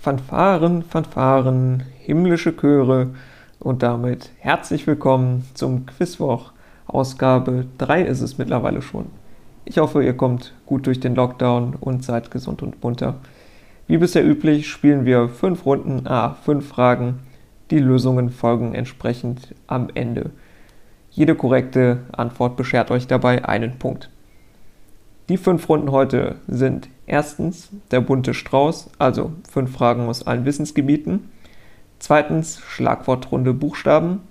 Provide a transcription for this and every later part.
Fanfaren, Fanfaren, himmlische Chöre und damit herzlich willkommen zum Quizwoch. Ausgabe 3 ist es mittlerweile schon. Ich hoffe, ihr kommt gut durch den Lockdown und seid gesund und munter. Wie bisher üblich spielen wir fünf Runden, ah, fünf Fragen. Die Lösungen folgen entsprechend am Ende. Jede korrekte Antwort beschert euch dabei einen Punkt. Die fünf Runden heute sind erstens der bunte Strauß, also fünf Fragen aus allen Wissensgebieten. Zweitens Schlagwortrunde Buchstaben.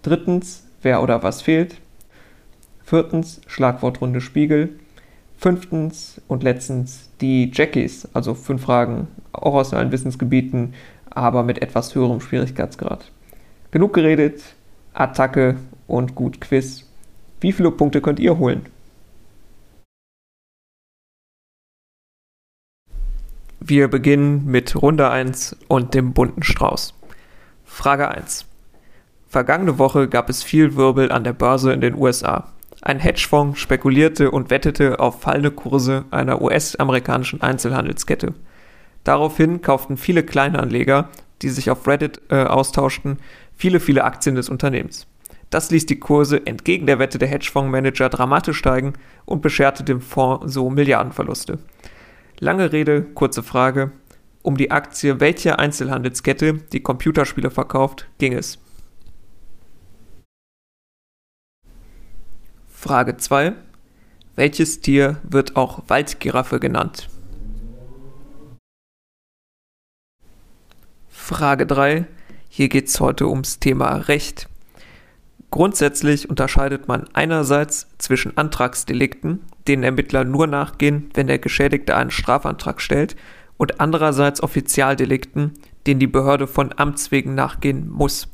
Drittens wer oder was fehlt. Viertens Schlagwortrunde Spiegel. Fünftens und letztens die Jackies, also fünf Fragen auch aus allen Wissensgebieten, aber mit etwas höherem Schwierigkeitsgrad. Genug geredet, Attacke und gut Quiz. Wie viele Punkte könnt ihr holen? Wir beginnen mit Runde 1 und dem bunten Strauß. Frage 1. Vergangene Woche gab es viel Wirbel an der Börse in den USA. Ein Hedgefonds spekulierte und wettete auf fallende Kurse einer US-amerikanischen Einzelhandelskette. Daraufhin kauften viele Kleinanleger, die sich auf Reddit äh, austauschten, viele, viele Aktien des Unternehmens. Das ließ die Kurse entgegen der Wette der Hedgefondsmanager dramatisch steigen und bescherte dem Fonds so Milliardenverluste. Lange Rede, kurze Frage. Um die Aktie welcher Einzelhandelskette die Computerspiele verkauft, ging es. Frage 2. Welches Tier wird auch Waldgiraffe genannt? Frage 3. Hier geht es heute ums Thema Recht. Grundsätzlich unterscheidet man einerseits zwischen Antragsdelikten, denen Ermittler nur nachgehen, wenn der Geschädigte einen Strafantrag stellt, und andererseits Offizialdelikten, denen die Behörde von Amts wegen nachgehen muss.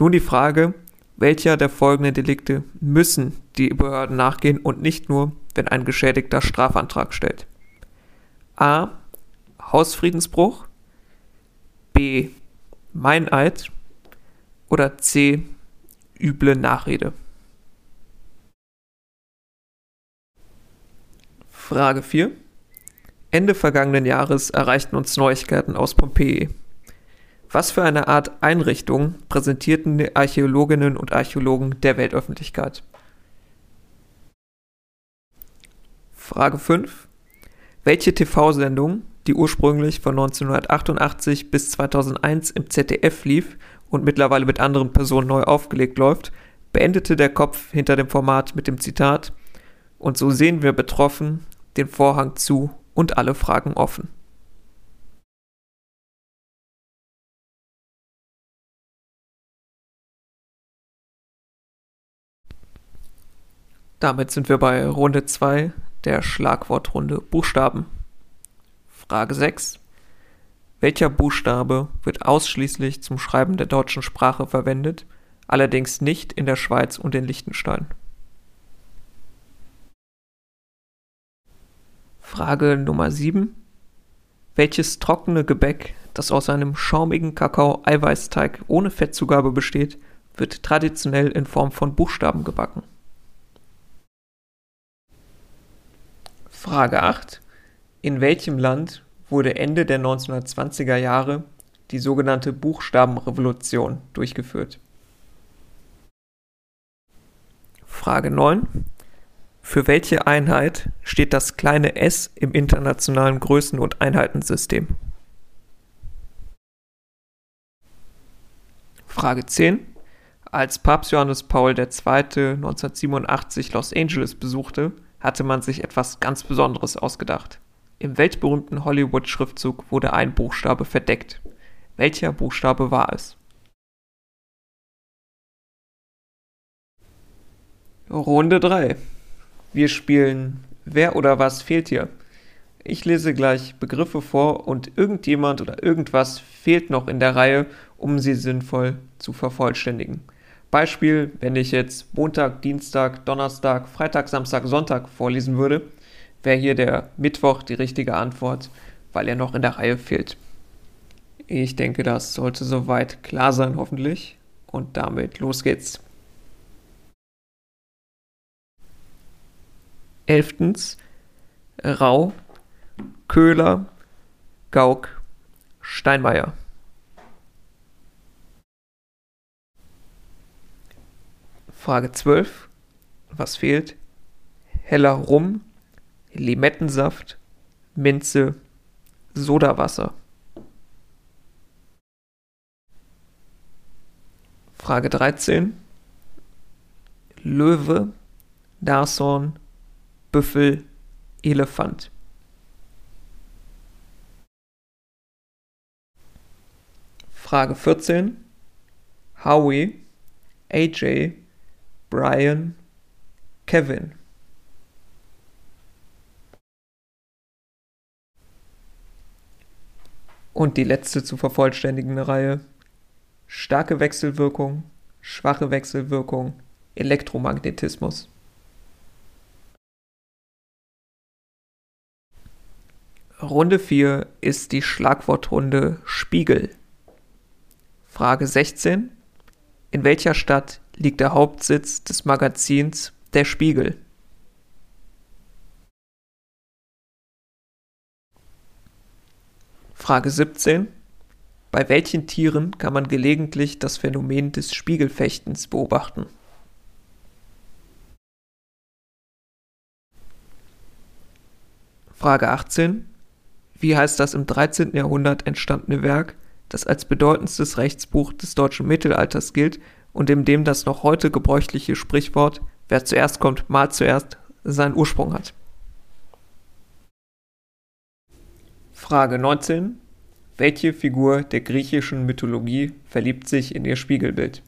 Nun die Frage, welcher der folgenden Delikte müssen die Behörden nachgehen und nicht nur, wenn ein Geschädigter Strafantrag stellt? A. Hausfriedensbruch B. Meineid oder C üble Nachrede. Frage 4. Ende vergangenen Jahres erreichten uns Neuigkeiten aus Pompeji. Was für eine Art Einrichtung präsentierten die Archäologinnen und Archäologen der Weltöffentlichkeit? Frage 5. Welche TV-Sendung, die ursprünglich von 1988 bis 2001 im ZDF lief und mittlerweile mit anderen Personen neu aufgelegt läuft, beendete der Kopf hinter dem Format mit dem Zitat Und so sehen wir betroffen den Vorhang zu und alle Fragen offen. Damit sind wir bei Runde 2 der Schlagwortrunde Buchstaben. Frage 6. Welcher Buchstabe wird ausschließlich zum Schreiben der deutschen Sprache verwendet, allerdings nicht in der Schweiz und in Liechtenstein? Frage Nummer 7. Welches trockene Gebäck, das aus einem schaumigen Kakao-Eiweißteig ohne Fettzugabe besteht, wird traditionell in Form von Buchstaben gebacken? Frage 8. In welchem Land wurde Ende der 1920er Jahre die sogenannte Buchstabenrevolution durchgeführt. Frage 9. Für welche Einheit steht das kleine s im internationalen Größen- und Einheitensystem? Frage 10. Als Papst Johannes Paul II. 1987 Los Angeles besuchte, hatte man sich etwas ganz Besonderes ausgedacht. Im weltberühmten Hollywood-Schriftzug wurde ein Buchstabe verdeckt. Welcher Buchstabe war es? Runde 3. Wir spielen Wer oder was fehlt hier? Ich lese gleich Begriffe vor und irgendjemand oder irgendwas fehlt noch in der Reihe, um sie sinnvoll zu vervollständigen. Beispiel, wenn ich jetzt Montag, Dienstag, Donnerstag, Freitag, Samstag, Sonntag vorlesen würde, wäre hier der Mittwoch die richtige Antwort, weil er noch in der Reihe fehlt. Ich denke, das sollte soweit klar sein, hoffentlich. Und damit los geht's. Elftens Rau, Köhler, Gauck, Steinmeier. Frage 12. Was fehlt? Heller Rum, Limettensaft, Minze, Sodawasser. Frage 13. Löwe, Nashorn, Büffel, Elefant. Frage 14. Howie, AJ, Brian, Kevin. Und die letzte zu vervollständigende Reihe. Starke Wechselwirkung, schwache Wechselwirkung, Elektromagnetismus. Runde 4 ist die Schlagwortrunde Spiegel. Frage 16. In welcher Stadt liegt der Hauptsitz des Magazins Der Spiegel? Frage 17. Bei welchen Tieren kann man gelegentlich das Phänomen des Spiegelfechtens beobachten? Frage 18. Wie heißt das im 13. Jahrhundert entstandene Werk, das als bedeutendstes Rechtsbuch des deutschen Mittelalters gilt und in dem das noch heute gebräuchliche Sprichwort Wer zuerst kommt, malt zuerst seinen Ursprung hat? Frage 19. Welche Figur der griechischen Mythologie verliebt sich in ihr Spiegelbild?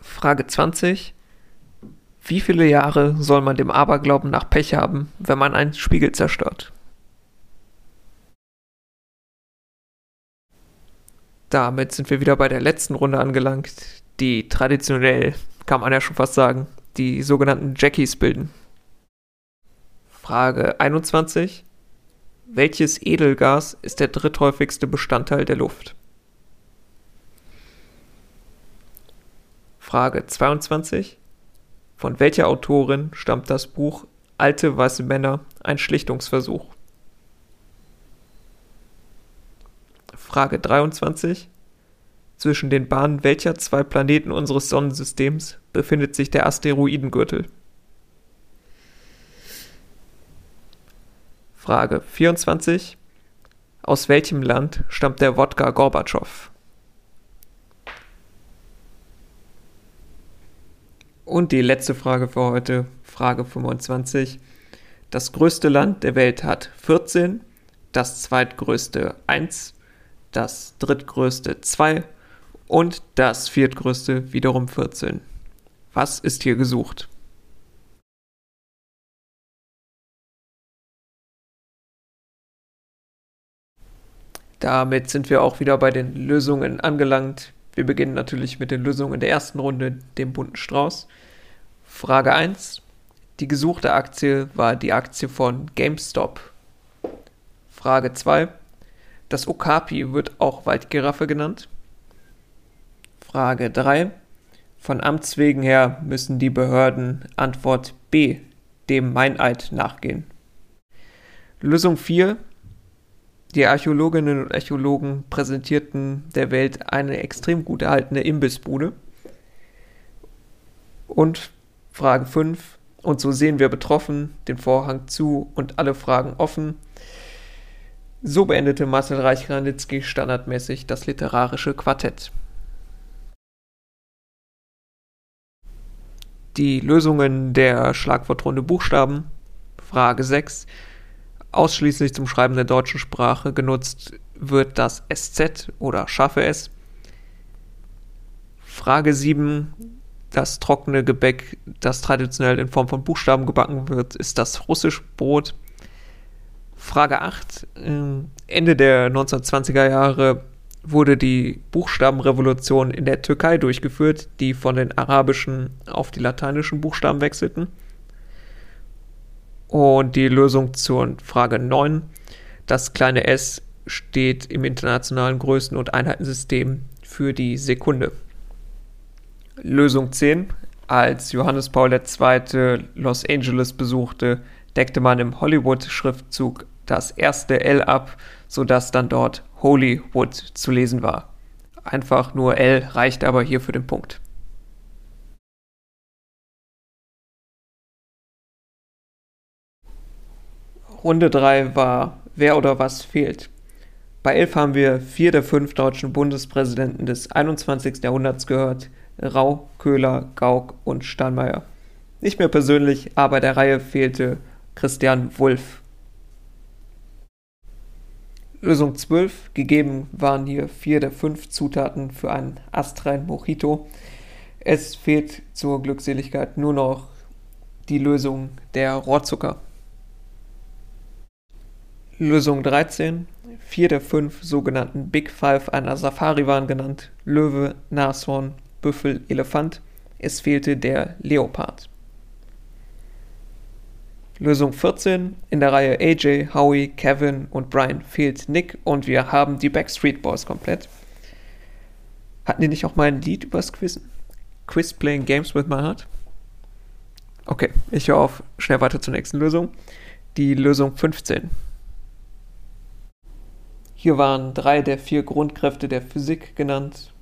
Frage 20. Wie viele Jahre soll man dem Aberglauben nach Pech haben, wenn man einen Spiegel zerstört? Damit sind wir wieder bei der letzten Runde angelangt, die traditionell, kann man ja schon fast sagen, die sogenannten Jackies bilden. Frage 21. Welches Edelgas ist der dritthäufigste Bestandteil der Luft? Frage 22. Von welcher Autorin stammt das Buch Alte weiße Männer, ein Schlichtungsversuch? Frage 23. Zwischen den Bahnen welcher zwei Planeten unseres Sonnensystems befindet sich der Asteroidengürtel? Frage 24. Aus welchem Land stammt der Wodka Gorbatschow? Und die letzte Frage für heute, Frage 25. Das größte Land der Welt hat 14, das zweitgrößte 1, das drittgrößte 2 und das viertgrößte wiederum 14. Was ist hier gesucht? Damit sind wir auch wieder bei den Lösungen angelangt. Wir beginnen natürlich mit den Lösungen der ersten Runde, dem bunten Strauß. Frage 1. Die gesuchte Aktie war die Aktie von GameStop. Frage 2. Das Okapi wird auch Waldgiraffe genannt. Frage 3. Von Amts wegen her müssen die Behörden Antwort B dem Meineid nachgehen. Lösung 4. Die Archäologinnen und Archäologen präsentierten der Welt eine extrem gut erhaltene Imbissbude. Und Frage 5. Und so sehen wir betroffen, den Vorhang zu und alle Fragen offen. So beendete Marcel Reich-Granitzky standardmäßig das literarische Quartett. Die Lösungen der Schlagwortrunde Buchstaben. Frage 6 ausschließlich zum Schreiben der deutschen Sprache genutzt wird das SZ oder scharfe S. Frage 7. Das trockene Gebäck, das traditionell in Form von Buchstaben gebacken wird, ist das russische Brot. Frage 8. Ende der 1920er Jahre wurde die Buchstabenrevolution in der Türkei durchgeführt, die von den arabischen auf die lateinischen Buchstaben wechselten. Und die Lösung zur Frage 9, das kleine s steht im internationalen Größen- und Einheitensystem für die Sekunde. Lösung 10, als Johannes Paul II. Los Angeles besuchte, deckte man im Hollywood-Schriftzug das erste L ab, sodass dann dort Hollywood zu lesen war. Einfach nur L reicht aber hier für den Punkt. Runde 3 war Wer oder was fehlt. Bei 11 haben wir vier der fünf deutschen Bundespräsidenten des 21. Jahrhunderts gehört. Rau, Köhler, Gauck und Steinmeier. Nicht mehr persönlich, aber der Reihe fehlte Christian Wulff. Lösung 12. Gegeben waren hier vier der fünf Zutaten für einen astrein Mojito. Es fehlt zur Glückseligkeit nur noch die Lösung der Rohrzucker. Lösung 13. Vier der fünf sogenannten Big Five einer Safari waren genannt. Löwe, Nashorn, Büffel, Elefant. Es fehlte der Leopard. Lösung 14. In der Reihe AJ, Howie, Kevin und Brian fehlt Nick und wir haben die Backstreet Boys komplett. Hatten die nicht auch mal ein Lied übers Quizzen? Quiz Playing Games with My Heart? Okay, ich höre auf. Schnell weiter zur nächsten Lösung. Die Lösung 15. Hier waren drei der vier Grundkräfte der Physik genannt.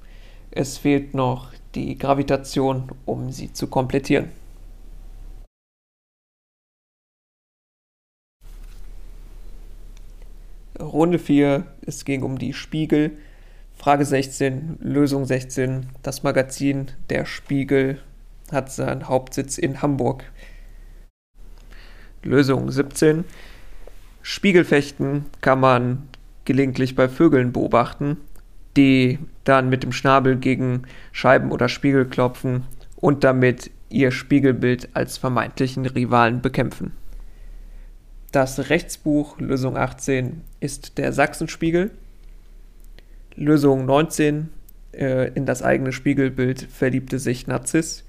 Es fehlt noch die Gravitation, um sie zu komplettieren. Runde 4, es ging um die Spiegel. Frage 16, Lösung 16. Das Magazin Der Spiegel hat seinen Hauptsitz in Hamburg. Lösung 17. Spiegelfechten kann man gelegentlich bei Vögeln beobachten, die dann mit dem Schnabel gegen Scheiben oder Spiegel klopfen und damit ihr Spiegelbild als vermeintlichen Rivalen bekämpfen. Das Rechtsbuch Lösung 18 ist der Sachsenspiegel. Lösung 19 äh, in das eigene Spiegelbild verliebte sich Narziss.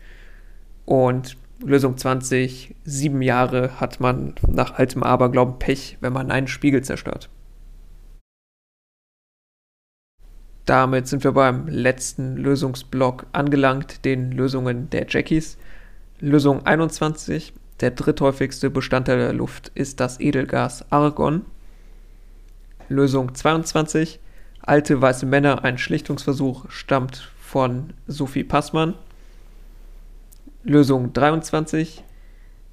Und Lösung 20, sieben Jahre hat man nach altem Aberglauben Pech, wenn man einen Spiegel zerstört. Damit sind wir beim letzten Lösungsblock angelangt, den Lösungen der Jackies. Lösung 21. Der dritthäufigste Bestandteil der Luft ist das Edelgas Argon. Lösung 22. Alte weiße Männer, ein Schlichtungsversuch, stammt von Sophie Passmann. Lösung 23.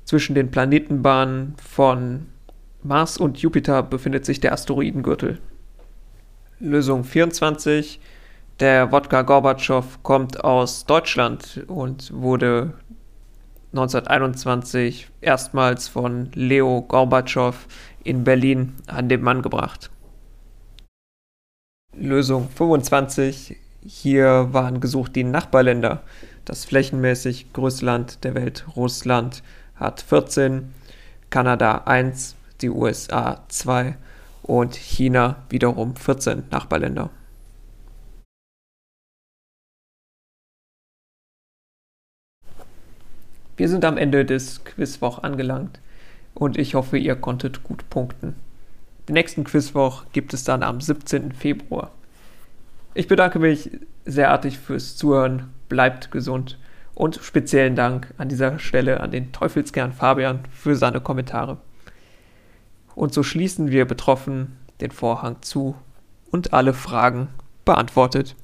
Zwischen den Planetenbahnen von Mars und Jupiter befindet sich der Asteroidengürtel. Lösung 24. Der Wodka Gorbatschow kommt aus Deutschland und wurde 1921 erstmals von Leo Gorbatschow in Berlin an den Mann gebracht. Lösung 25. Hier waren gesucht die Nachbarländer. Das flächenmäßig größte Land der Welt, Russland, hat 14, Kanada 1, die USA 2 und China wiederum 14 Nachbarländer. Wir sind am Ende des Quizwoch angelangt und ich hoffe, ihr konntet gut punkten. Den nächsten Quizwoch gibt es dann am 17. Februar. Ich bedanke mich sehr artig fürs Zuhören, bleibt gesund und speziellen Dank an dieser Stelle an den Teufelskern Fabian für seine Kommentare. Und so schließen wir betroffen den Vorhang zu und alle Fragen beantwortet.